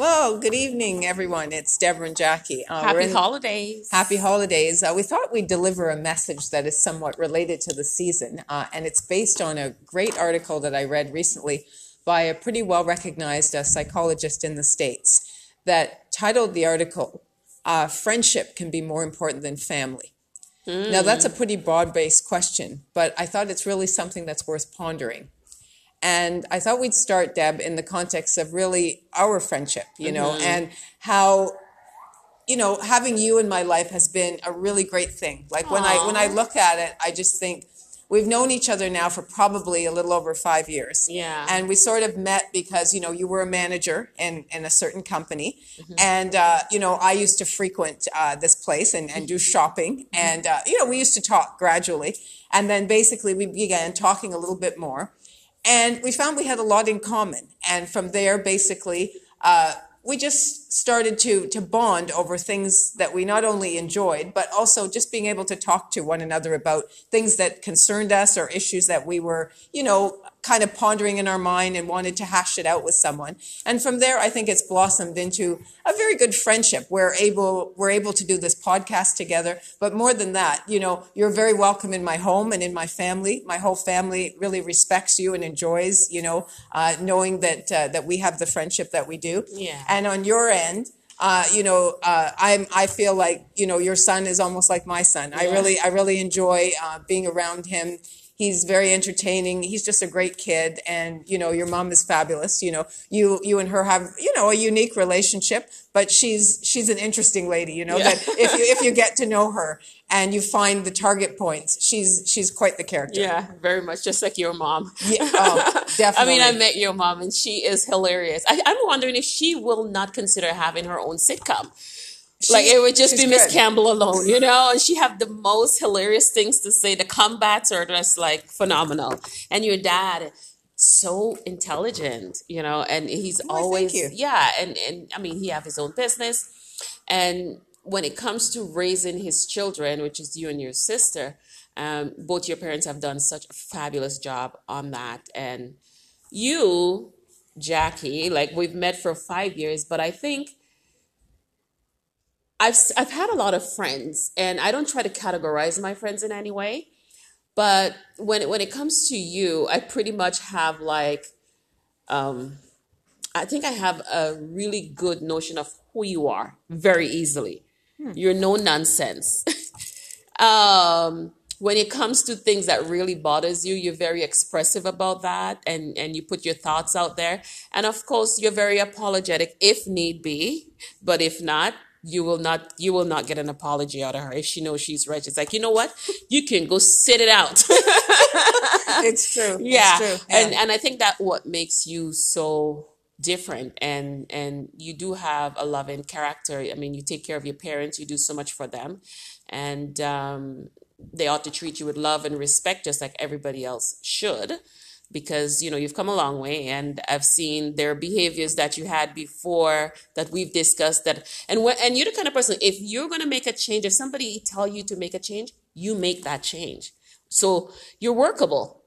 Well, good evening, everyone. It's Deborah and Jackie. Uh, Happy in- holidays. Happy holidays. Uh, we thought we'd deliver a message that is somewhat related to the season, uh, and it's based on a great article that I read recently by a pretty well recognized uh, psychologist in the States that titled the article, uh, Friendship Can Be More Important Than Family. Now, that's a pretty broad based question, but I thought it's really something that's worth pondering. And I thought we'd start, Deb, in the context of really our friendship, you know, and how you know, having you in my life has been a really great thing. Like when I when I look at it, I just think we've known each other now for probably a little over five years. Yeah. And we sort of met because you know you were a manager in in a certain company, and uh, you know I used to frequent uh, this place and and do shopping, and uh, you know we used to talk gradually, and then basically we began talking a little bit more, and we found we had a lot in common, and from there basically. Uh, we just started to to bond over things that we not only enjoyed but also just being able to talk to one another about things that concerned us or issues that we were you know kind of pondering in our mind and wanted to hash it out with someone and from there i think it's blossomed into a very good friendship we're able we're able to do this podcast together but more than that you know you're very welcome in my home and in my family my whole family really respects you and enjoys you know uh, knowing that uh, that we have the friendship that we do Yeah. and on your end, uh, you know, uh, I'm I feel like you know your son is almost like my son. I really I really enjoy uh, being around him. He's very entertaining. He's just a great kid, and you know your mom is fabulous. You know you you and her have you know a unique relationship, but she's she's an interesting lady. You know Yeah. that if you if you get to know her and you find the target points, she's she's quite the character. Yeah, very much just like your mom. Yeah, oh, I mean, I met your mom and she is hilarious. I, I'm wondering if she will not consider having her own sitcom. Like it would just be Miss. Campbell alone, you know, and she have the most hilarious things to say. The combats are just like phenomenal. And your dad, so intelligent, you know, and he's thank always you. yeah, and and I mean he have his own business, and when it comes to raising his children, which is you and your sister, um, both your parents have done such a fabulous job on that, and you, Jackie, like we've met for five years, but I think I've I've had a lot of friends, and I don't try to categorize my friends in any way. But when it, when it comes to you, I pretty much have like, um, I think I have a really good notion of who you are very easily. You're no nonsense. um, when it comes to things that really bothers you, you're very expressive about that, and and you put your thoughts out there. And of course, you're very apologetic if need be. But if not, you will not you will not get an apology out of her if she knows she's right. It's like you know what, you can go sit it out. it's true. yeah. it's true. and and i think that what makes you so different and and you do have a loving character i mean you take care of your parents you do so much for them and um they ought to treat you with love and respect just like everybody else should because you know you've come a long way and i've seen their behaviors that you had before that we've discussed that and when and you're the kind of person if you're going to make a change if somebody tell you to make a change you make that change so you're workable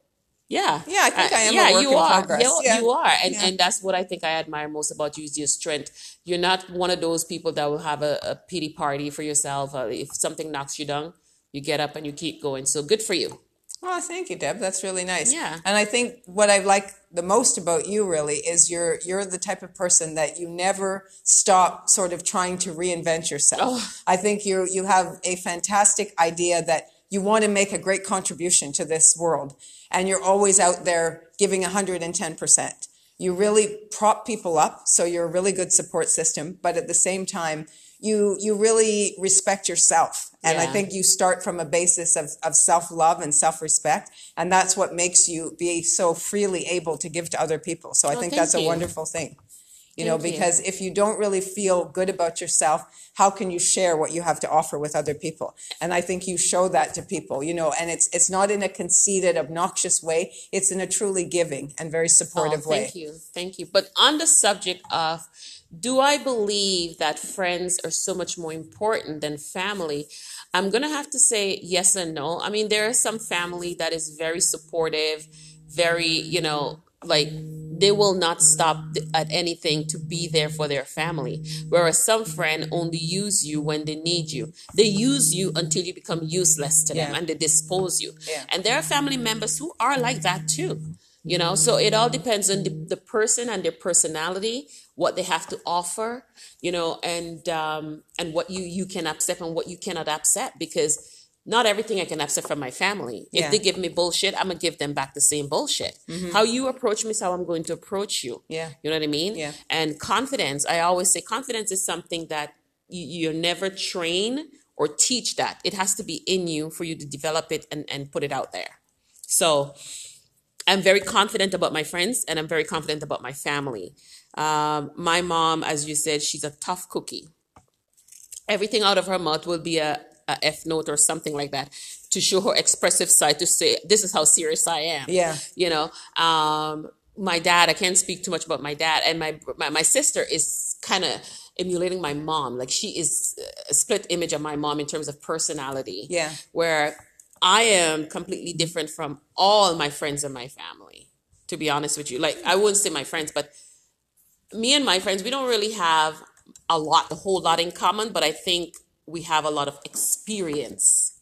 yeah. Yeah, I think I am yeah, you are. You, Yeah. you are. And Yeah. and that's what I think I admire most about you is your strength. You're not one of those people that will have a, a pity party for yourself. Uh, if something knocks you down, you get up and you keep going. So good for you. Oh, thank you, Deb. That's really nice. Yeah. And I think what I like the most about you really is you're you're the type of person that you never stop sort of trying to reinvent yourself. Oh. I think you you have a fantastic idea that you want to make a great contribution to this world and you're always out there giving 110%. You really prop people up, so you're a really good support system, but at the same time you you really respect yourself. And I think you start from a basis of, of self-love and self-respect and that's what makes you be so freely able to give to other people. So i Oh, think that's a wonderful thing you know Thank you. because if you don't really feel good about yourself how can you share what you have to offer with other people and i think you show that to people you know and it's it's not in a conceited obnoxious way it's in a truly giving and very oh, supportive Oh, way thank you. Thank you. But on the subject of do I believe that friends are so much more important than family? I'm going to have to say yes and no. I mean, there is some family that is very supportive, very, you know, like they will not stop at anything to be there for their family. Whereas some friend only use you when they need you. They use you until you become useless to them Yeah. and they dispose you. Yeah. And there are family members who are like that too. You know, so it all depends on the, the person and their personality, what they have to offer, you know, and um, and what you you can accept and what you cannot accept because not everything I can accept from my family. If Yeah. they give me bullshit, I'm gonna give them back the same bullshit. How you approach me is how I'm going to approach you. Yeah. You know what I mean? Yeah. And confidence, I always say confidence is something that you, you never train or teach that. It has to be in you for you to develop it and, and put it out there. So I'm very confident about my friends and I'm very confident about my family. Um, my mom, as you said, she's a tough cookie. Everything out of her mouth will be a, a F note or something like that to show her expressive side to say, this is how serious I am Yeah. you know um my dad i can't speak too much about my dad and my my, my sister is kind of emulating my mom like she is a split image of my mom in terms of personality Yeah. where i am completely different from all my friends and my family to be honest with you like i wouldn't say my friends but me and my friends we don't really have a lot a whole lot in common but i think we have a lot of experience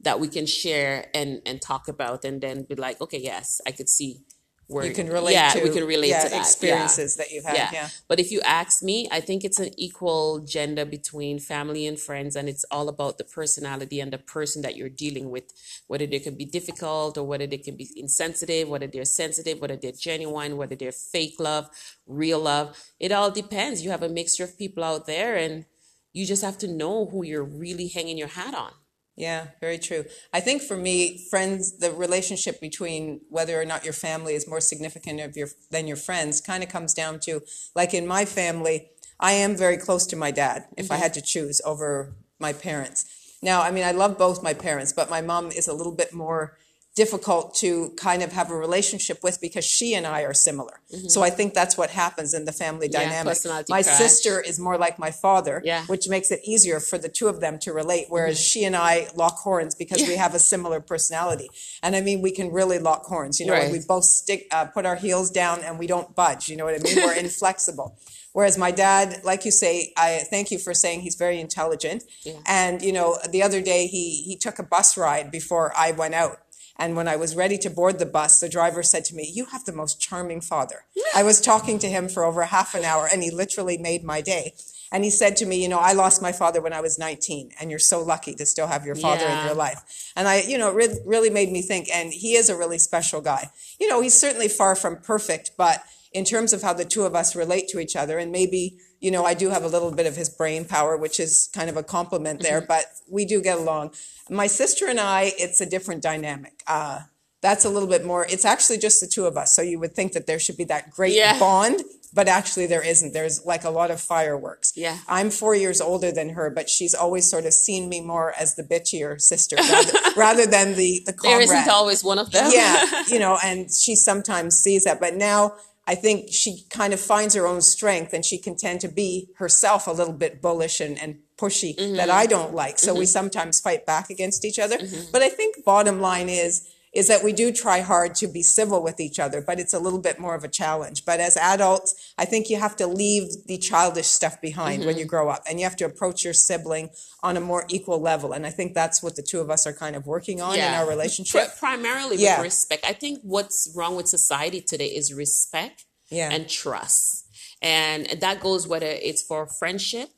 that we can share and and talk about and then be like okay yes i could see where You can relate yeah to we can relate yeah, to that experiences that you've had. yeah. Yeah. But if you ask me, I think it's an equal gender between family and friends, and it's all about the personality and the person that you're dealing with, whether they can be difficult or whether they can be insensitive, whether they're sensitive, whether they're genuine, whether they're fake love, real love. It all depends. You have a mixture of people out there, and you just have to know who you're really hanging your hat on. Yeah, very true. I think for me, friends, the relationship between whether or not your family is more significant of your than your friends kind of comes down to like in my family, I am very close to my dad if I mm-hmm. had to choose over my parents. Now, I mean, I love both my parents, but my mom is a little bit more difficult to kind of have a relationship with because she and I are similar. So I think that's what happens in the family Yeah, dynamic. My clash. sister is more like my father, Yeah. which makes it easier for the two of them to relate. Whereas she and I lock horns because we have a similar personality. And I mean, we can really lock horns. You know, Right. we both stick, uh, put our heels down, and we don't budge. You know what I mean? We're inflexible. Whereas my dad, like you say, I thank you for saying he's very intelligent. Yeah. And you know, the other day he he took a bus ride before I went out. And when I was ready to board the bus, the driver said to me, You have the most charming father. I was talking to him for over half an hour, and he literally made my day. And he said to me, You know, I lost my father when I was 19, and you're so lucky to still have your father in your life. And I, you know, it re- really made me think, and he is a really special guy. You know, he's certainly far from perfect, but in terms of how the two of us relate to each other, and maybe, you know, I do have a little bit of his brain power, which is kind of a compliment there, but we do get along. My sister and I, it's a different dynamic. Uh, that's a little bit more, it's actually just the two of us. So you would think that there should be that great Yeah. bond, but actually there isn't. There's like a lot of fireworks. Yeah. I'm four years older than her, but she's always sort of seen me more as the bitchier sister rather, rather than the, the comrade isn't always one of them. yeah, you know, and she sometimes sees that. But now I think she kind of finds her own strength and she can tend to be herself a little bit bullish and, and pushy that mm-hmm. I don't like. So we mm-hmm. sometimes fight back against each other. Mm-hmm. But I think bottom line is is that we do try hard to be civil with each other, but it's a little bit more of a challenge. But as adults, I think you have to leave the childish stuff behind when mm-hmm. you grow up and you have to approach your sibling on a more equal level. And I think that's what the two of us are kind of working on in our relationship. Pri- primarily Yeah. with respect. I think what's wrong with society today is respect Yeah. and trust. And that goes whether it's for friendship,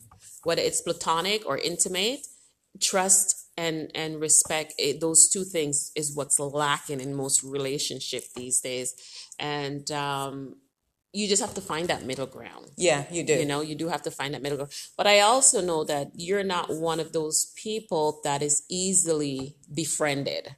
whether it's platonic or intimate, trust and and respect it, those two things is what's lacking in most relationship these days. And um you just have to find that middle ground. Yeah, you do. you know you do have to find that middle ground. But i also know that you're not one of those people that is easily befriended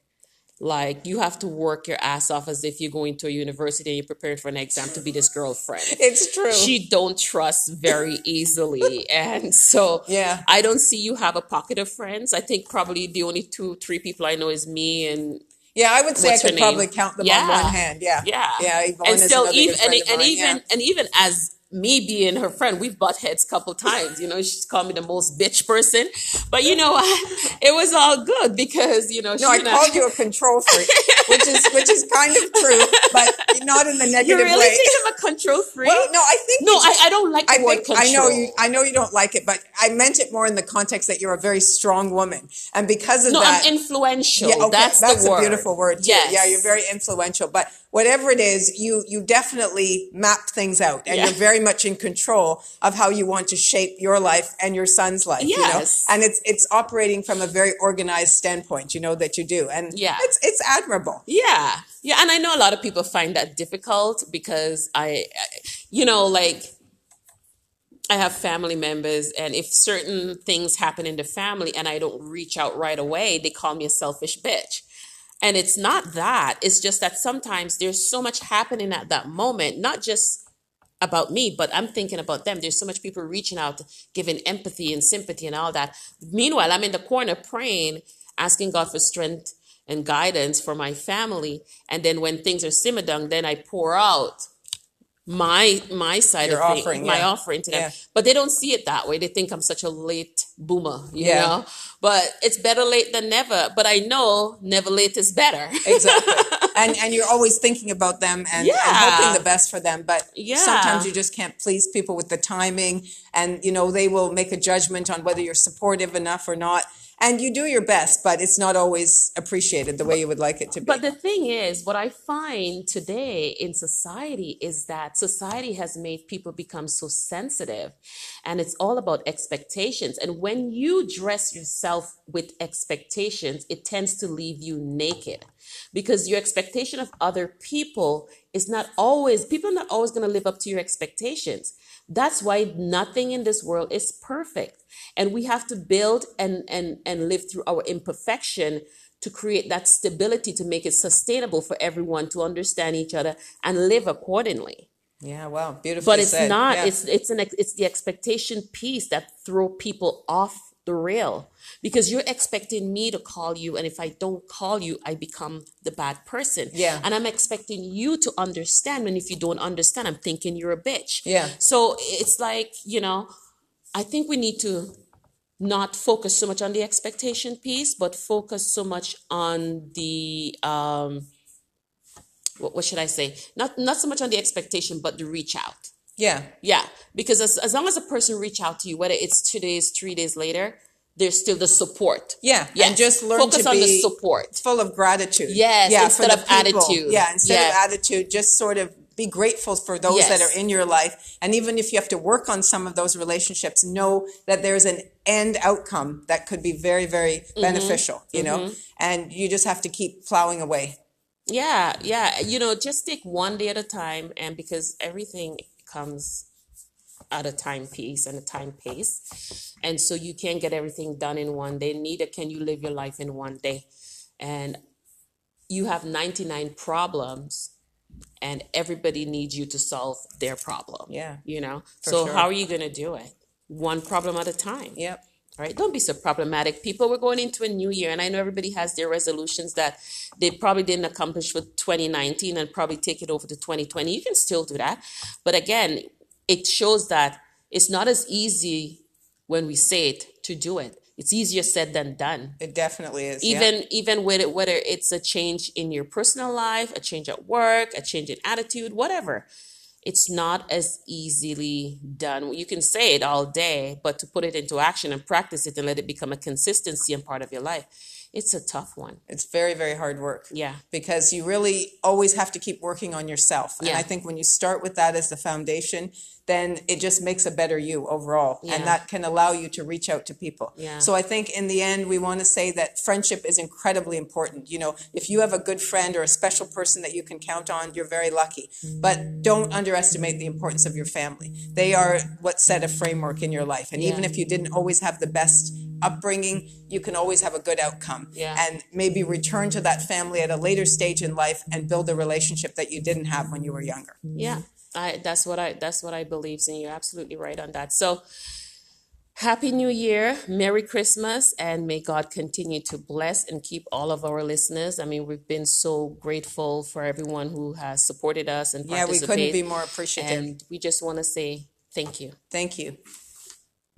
like you have to work your ass off as if you're going to a university and you're preparing for an exam to be this girlfriend It's true. she don't trust very easily and so Yeah. i don't see you have a pocket of friends i think probably the only two three people i know is me and yeah, I would say What's I could probably count them Yeah. on one hand. Yeah. Yeah. Yeah. Yvonne and still even and, and even and even as me being her friend, we've butt heads a couple times. You know, she's called me the most bitch person, but you know, it was all good because you know. No, I called you a control freak, which is which is kind of true, but not in the negative way. You really way. think I'm a control freak? Well, no, I think no, I, I don't like the I word think control. I know you. I know you don't like it, but I meant it more in the context that you're a very strong woman, and because of No, that, I'm influential. yeah, okay, that's, the a word. beautiful word. Too. Yes. Yeah, you're very influential. But whatever it is, you you definitely map things out, and Yeah. you're very much in control of how you want to shape your life and your son's life. You know? Yes. and it's it's operating from a very organized standpoint. You know that you do, and Yeah. it's it's admirable. Yeah. Yeah. And I know a lot of people find that difficult because I- you know, like I have family members, and if certain things happen in the family and I don't reach out right away, they call me a selfish bitch. And it's not that. It's just that sometimes there's so much happening at that moment, not just about me, but I'm thinking about them. There's so much people reaching out, giving empathy and sympathy and all that. Meanwhile, I'm in the corner praying, asking God for strength and guidance for my family. And then when things are simmer down, then I pour out my my side Your of things, offering, my yeah. offering to them. Yeah. But they don't see it that way. They think I'm such a late boomer, you Yeah. know. But it's better late than never. But I know never late is better. exactly. And and you're always thinking about them and, and hoping the best for them. But Yeah. sometimes you just can't please people with the timing, and you know they will make a judgment on whether you're supportive enough or not. And you do your best, but it's not always appreciated the way you would like it to be. But the thing is, what I find today in society is that society has made people become so sensitive and it's all about expectations. And when you dress yourself with expectations, it tends to leave you naked because your expectation of other people is not always, people are not always going to live up to your expectations. That's why nothing in this world is perfect. And we have to build and, and, and live through our imperfection to create that stability to make it sustainable for everyone to understand each other and live accordingly. yeah, wow, beautiful. But it's not, it's it's an it's the expectation piece that throw people off the rail because you're expecting me to call you and if I don't call you I become the bad person. Yeah. And I'm expecting you to understand and if you don't understand I'm thinking you're a bitch. Yeah. So it's like, you know, I think we need to not focus so much on the expectation piece, but focus so much on the um what, what should I say? Not not so much on the expectation, but the reach out. Yeah, Yeah. Because as, as long as a person reach out to you, whether it's two days, three days later, there's still the support. yeah, Yes. and just learn Focus to on be the support. full of gratitude. Yes, yeah, instead of people. attitude. Yeah, instead of attitude, just sort of be grateful for those Yes. that are in your life. And even if you have to work on some of those relationships, know that there's an end outcome that could be very, very Mm-hmm. beneficial, you know? And you just have to keep plowing away. Yeah, yeah. You know, just take one day at a time, and because everything comes at a time piece and a time pace, and so you can't get everything done in one day. Neither can you live your life in one day, and you have ninety nine problems, and everybody needs you to solve their problem. Yeah. you know. So sure. how are you gonna do it? One problem at a time Yep. Right? Don't be so problematic. People, we're going into a new year, and I know everybody has their resolutions that they probably didn't accomplish with 2019 and probably take it over to 2020. You can still do that. But again, it shows that it's not as easy when we say it to do it. It's easier said than done. It definitely is. yeah. Even even with it, whether it's a change in your personal life, a change at work, a change in attitude, whatever it's not as easily done. You can say it all day, but to put it into action and practice it and let it become a consistency and part of your life, it's a tough one. It's very, very hard work. Yeah. Because you really always have to keep working on yourself. And Yeah. I think when you start with that as the foundation, then it just makes a better you overall. Yeah. And that can allow you to reach out to people. Yeah. So I think in the end, we want to say that friendship is incredibly important. You know, if you have a good friend or a special person that you can count on, you're very lucky. But don't underestimate the importance of your family. They are what set a framework in your life. And even if you didn't always have the best Mm-hmm. upbringing, you can always have a good outcome. Yeah. And maybe return to that family at a later stage in life and build a relationship that you didn't have when you were younger. Mm-hmm. Yeah. I, that's what I that's what I believe and you're absolutely right on that. So Happy New Year, Merry Christmas, and may God continue to bless and keep all of our listeners. I mean, we've been so grateful for everyone who has supported us and yeah, we couldn't be more appreciative. And we just want to say thank you. Thank you.